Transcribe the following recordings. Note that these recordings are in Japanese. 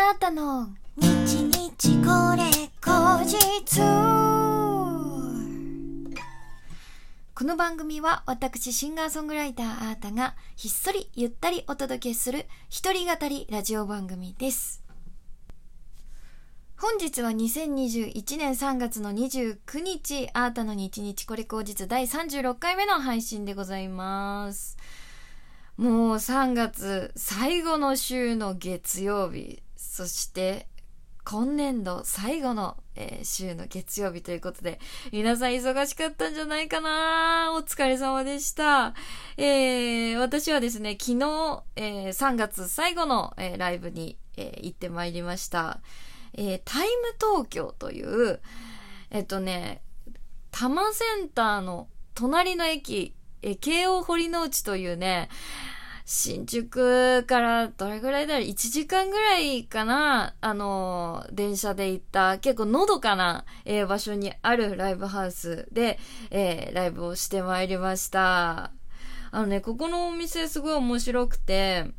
あなたの。日日これ後日。この番組は私シンガーソングライターあーたがひっそりゆったりお届けする一人語りラジオ番組です。本日は2021年3月の29日あーたの日日これ後日第36回目の配信でございます。もう3月最後の週の月曜日そして今年度最後の、えー、週の月曜日ということで、皆さん忙しかったんじゃないかなお疲れ様でした。えー、私はですね、昨日、えー、3月最後の、えー、ライブに、えー、行ってまいりました。えー、タイム東京という、えっとね、多摩センターの隣の駅、えー、京王堀之内というね、新宿からどれぐらいだろう ?1 時間ぐらいかな？あの、電車で行った結構のどかな、えー、場所にあるライブハウスで、えー、ライブをしてまいりました。あのね、ここのお店すごい面白くて、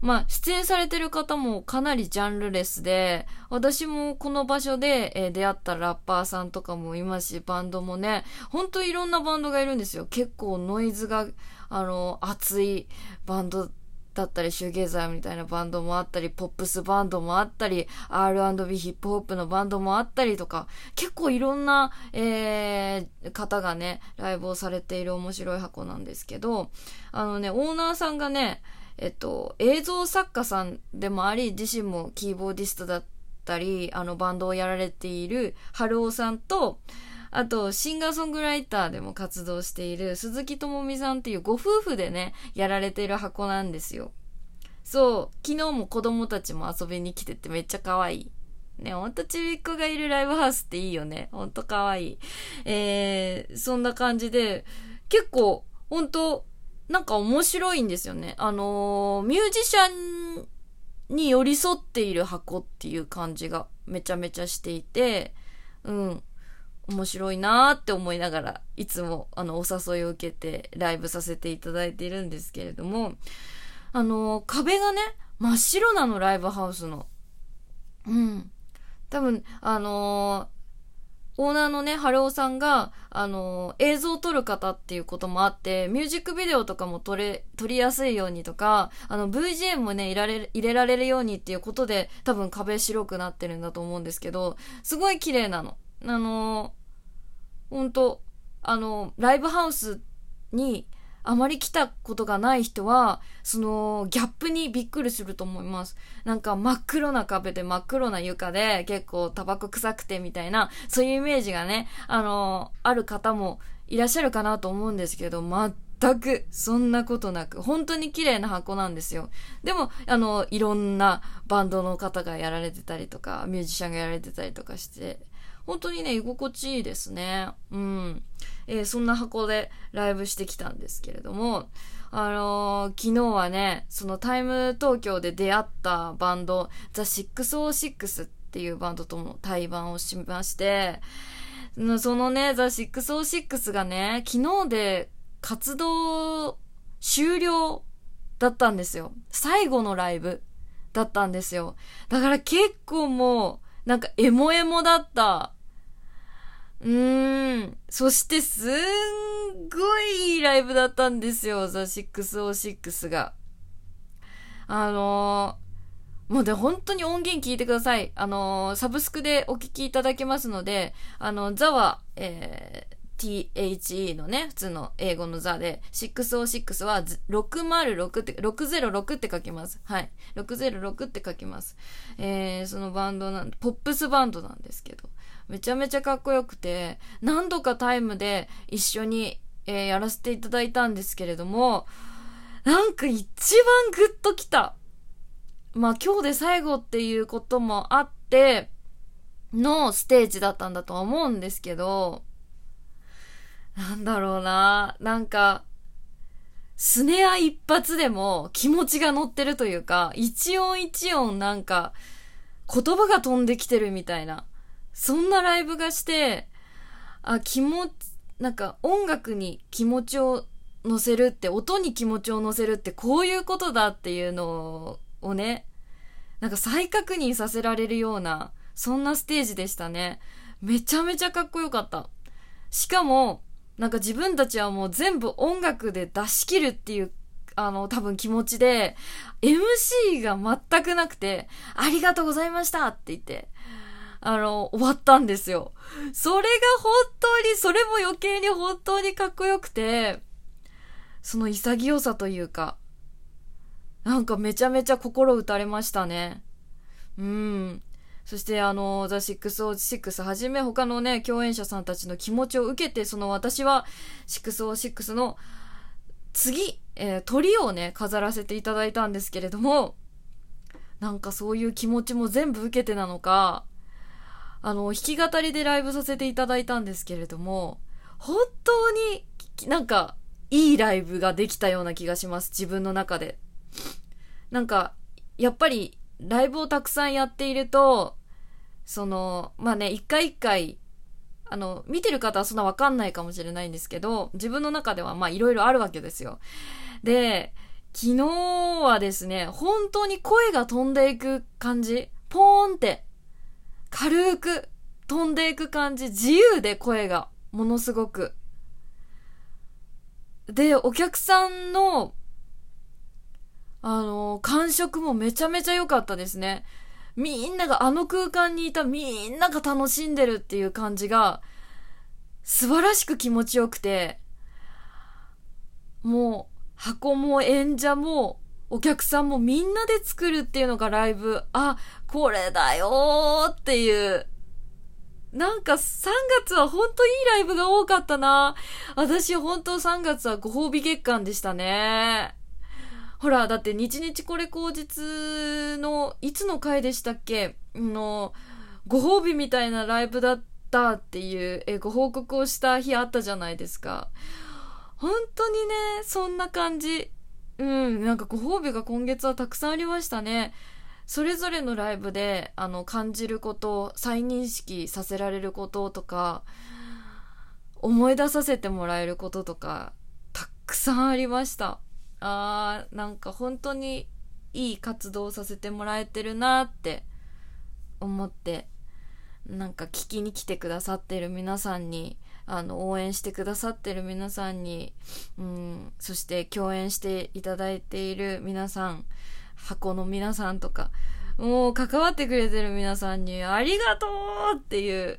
まあ、出演されてる方もかなりジャンルレスで、私もこの場所で、えー、出会ったラッパーさんとかもいますし、バンドもね、ほんといろんなバンドがいるんですよ。結構ノイズがあの、熱いバンドだったり、シューゲーザーみたいなバンドもあったり、ポップスバンドもあったり、R&B ヒップホップのバンドもあったりとか、結構いろんな、えー、方がね、ライブをされている面白い箱なんですけど、あのね、オーナーさんがね、えっと、映像作家さんでもあり、自身もキーボーディストだったり、あのバンドをやられている春尾さんと、あと、シンガーソングライターでも活動している鈴木智美さんっていうご夫婦でね、やられている箱なんですよ。そう、昨日も子供たちも遊びに来ててめっちゃ可愛い。ね、ほんとちびっ子がいるライブハウスっていいよね。ほんと可愛い。えー、そんな感じで、結構、ほんと、なんか面白いんですよね。あのー、ミュージシャンに寄り添っている箱っていう感じがめちゃめちゃしていて、うん。面白いなーって思いながら、いつもあのお誘いを受けてライブさせていただいているんですけれども、あの、壁がね、真っ白なの、ライブハウスの。うん。多分、あのー、オーナーのね、春尾さんが、あのー、映像を撮る方っていうこともあって、ミュージックビデオとかも撮れ、撮りやすいようにとか、あの、VGM もね、入れられ、入れられるようにっていうことで、多分壁白くなってるんだと思うんですけど、すごい綺麗なの。あのー、ほんと、あの、ライブハウスにあまり来たことがない人は、そのギャップにびっくりすると思います。なんか真っ黒な壁で真っ黒な床で結構タバコ臭くてみたいな、そういうイメージがね、あの、ある方もいらっしゃるかなと思うんですけど、全くそんなことなく、本当に綺麗な箱なんですよ。でも、あの、いろんなバンドの方がやられてたりとか、ミュージシャンがやられてたりとかして、本当にね、居心地いいですね。うん。えー、そんな箱でライブしてきたんですけれども、あのー、昨日はね、そのタイム東京で出会ったバンド、ザ・606っていうバンドとも対バンをしまして、そのね、ザ・606がね、昨日で活動終了だったんですよ。最後のライブだったんですよ。だから結構もう、なんかエモエモだった。うーん。そしてすんごいいいライブだったんですよ、ザ・606が。あのー、もうで本当に音源聞いてください。あのー、サブスクでお聞きいただけますので、あの、ザは、えー、THE のね、普通の英語のザで、606は606って、606って書きます。はい。606って書きます。えー、そのバンドなん、ポップスバンドなんですけど。めちゃめちゃかっこよくて、何度かタイムで一緒に、えー、やらせていただいたんですけれども、なんか一番グッときた。まあ今日で最後っていうこともあって、のステージだったんだとは思うんですけど、なんだろうな。なんか、スネア一発でも気持ちが乗ってるというか、一音一音なんか言葉が飛んできてるみたいな。そんなライブがして、あ、気持ち、なんか音楽に気持ちを乗せるって、音に気持ちを乗せるってこういうことだっていうのをね、なんか再確認させられるような、そんなステージでしたね。めちゃめちゃかっこよかった。しかも、なんか自分たちはもう全部音楽で出し切るっていう、あの、多分気持ちで、MC が全くなくて、ありがとうございましたって言って、あの、終わったんですよ。それが本当に、それも余計に本当にかっこよくて、その潔さというか、なんかめちゃめちゃ心打たれましたね。うん。そしてあの、ザ・シックス・オー・シックスはじめ他のね、共演者さんたちの気持ちを受けて、その私はシックス・オー・シックスの次、えー、トリをね、飾らせていただいたんですけれども、なんかそういう気持ちも全部受けてなのか、あの、弾き語りでライブさせていただいたんですけれども、本当になんかいいライブができたような気がします、自分の中で。なんか、やっぱりライブをたくさんやっていると、その、まあね、一回一回、あの、見てる方はそんなわかんないかもしれないんですけど、自分の中ではまあいろいろあるわけですよ。で、昨日はですね、本当に声が飛んでいく感じ、ポーンって、軽く飛んでいく感じ、自由で声が、ものすごく。で、お客さんのあの、感触もめちゃめちゃ良かったですね。みんながあの空間にいたみんなが楽しんでるっていう感じが、素晴らしく気持ちよくて、もう、箱も演者も、お客さんもみんなで作るっていうのがライブ、あ、これだよーっていう。なんか3月はほんといいライブが多かったな。私ほんと3月はご褒美月間でしたね。ほら、だって日日これ口実の、いつの回でしたっけ？の、ご褒美みたいなライブだったっていう、え、ご報告をした日あったじゃないですか。本当にね、そんな感じ。うん、なんかご褒美が今月はたくさんありましたね。それぞれのライブで、あの、感じること、再認識させられることとか、思い出させてもらえることとか、たくさんありました。あーなんか本当にいい活動させてもらえてるなって思ってなんか聞きに来てくださってる皆さんにあの応援してくださってる皆さんに、うん、そして共演していただいている皆さん箱の皆さんとかもう関わってくれてる皆さんにありがとうっていう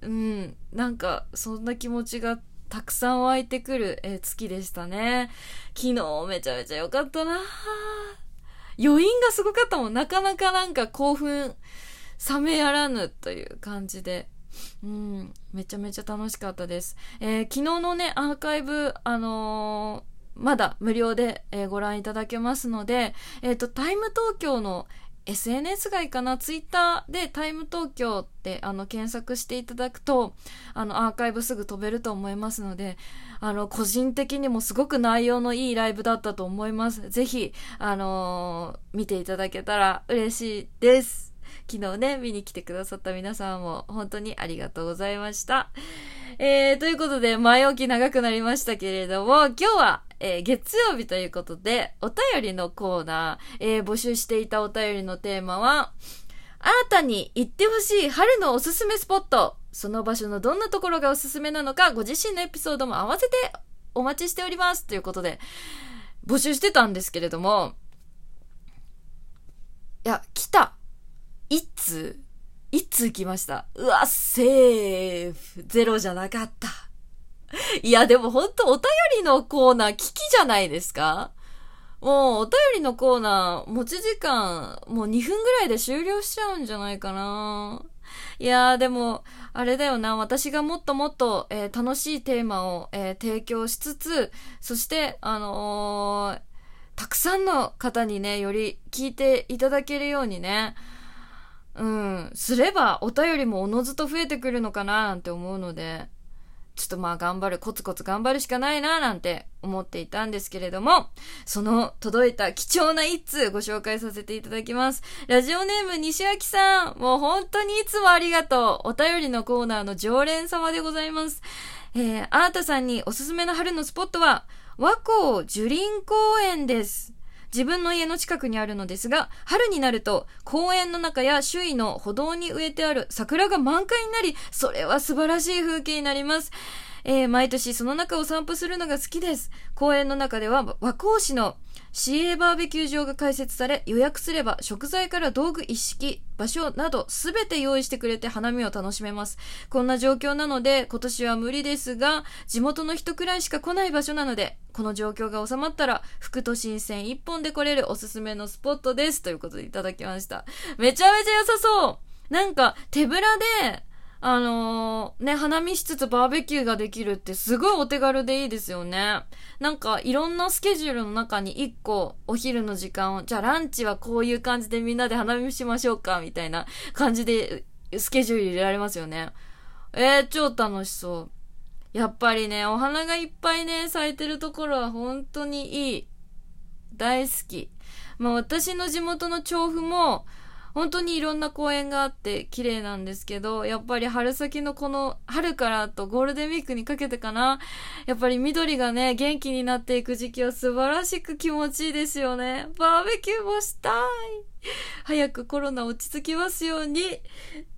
うんなんかそんな気持ちがたくさん湧いてくる、え、月でしたね。昨日めちゃめちゃ良かったな余韻がすごかったもん。なかなかなんか興奮冷めやらぬという感じで。うん、めちゃめちゃ楽しかったです。えー、昨日のね、アーカイブ、あのー、まだ無料で、えー、ご覧いただけますので、えっ、と、タイム東京の、SNS 外かな？ツイッターでタイム東京ってあの検索していただくとあのアーカイブすぐ飛べると思いますのであの個人的にもすごく内容のいいライブだったと思います。ぜひあのー、見ていただけたら嬉しいです。昨日ね、見に来てくださった皆さんも本当にありがとうございました。えー、ということで、前置き長くなりましたけれども、今日は、えー、月曜日ということで、お便りのコーナー、えー、募集していたお便りのテーマは、新たに行ってほしい春のおすすめスポット。その場所のどんなところがおすすめなのか、ご自身のエピソードも合わせてお待ちしております。ということで、募集してたんですけれども、いや、来た。一通一通来ました？うわ、セーフ。ゼロじゃなかった。いや、でもほんとお便りのコーナー危機じゃないですか？もうお便りのコーナー持ち時間もう2分ぐらいで終了しちゃうんじゃないかないやーでも、あれだよな、私がもっともっと、えー、楽しいテーマを、えー、提供しつつ、そして、あのー、たくさんの方にね、より聞いていただけるようにね、うん、すればお便りもおのずと増えてくるのかななんて思うので、ちょっとまあ頑張る、コツコツ頑張るしかないななんて思っていたんですけれども、その届いた貴重な一通ご紹介させていただきます。ラジオネーム西脇さん、もう本当にいつもありがとう。お便りのコーナーの常連様でございます。えー、アータさんにおすすめの春のスポットは、和光樹林公園です。自分の家の近くにあるのですが、春になると公園の中や周囲の歩道に植えてある桜が満開になり、それは素晴らしい風景になります。えー、毎年その中を散歩するのが好きです。公園の中では和光市の市営バーベキュー場が開設され、予約すれば食材から道具一式、場所などすべて用意してくれて花見を楽しめます。こんな状況なので今年は無理ですが、地元の人くらいしか来ない場所なので、この状況が収まったら、福都新線一本で来れるおすすめのスポットです。ということでいただきました。めちゃめちゃ良さそうなんか手ぶらで、あのー、ね、花見しつつバーベキューができるってすごいお手軽でいいですよね。なんかいろんなスケジュールの中に一個お昼の時間を、じゃあランチはこういう感じでみんなで花見しましょうか、みたいな感じでスケジュール入れられますよね。えー、超楽しそう。やっぱりね、お花がいっぱいね、咲いてるところは本当にいい。大好き。まあ私の地元の調布も、本当にいろんな公園があって綺麗なんですけど、やっぱり春先のこの春からとゴールデンウィークにかけてかな、やっぱり緑がね、元気になっていく時期は素晴らしく気持ちいいですよね。バーベキューもしたい。早くコロナ落ち着きますように。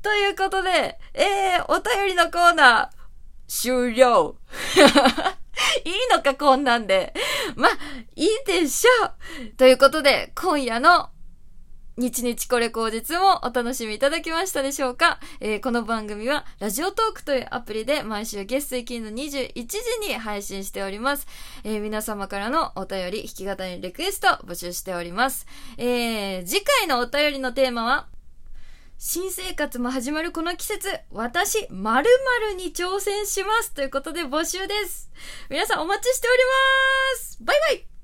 ということで、えー、お便りのコーナー、終了。いいのか、こんなんで。まいいでしょう。ということで、今夜の日日これ口実もお楽しみいただきましたでしょうか、えー、この番組はラジオトークというアプリで毎週月水金の21時に配信しております。えー、皆様からのお便り、弾き語りリクエスト募集しております。えー、次回のお便りのテーマは、新生活も始まるこの季節、私、〇〇に挑戦しますということで募集です。皆さんお待ちしておりますバイバイ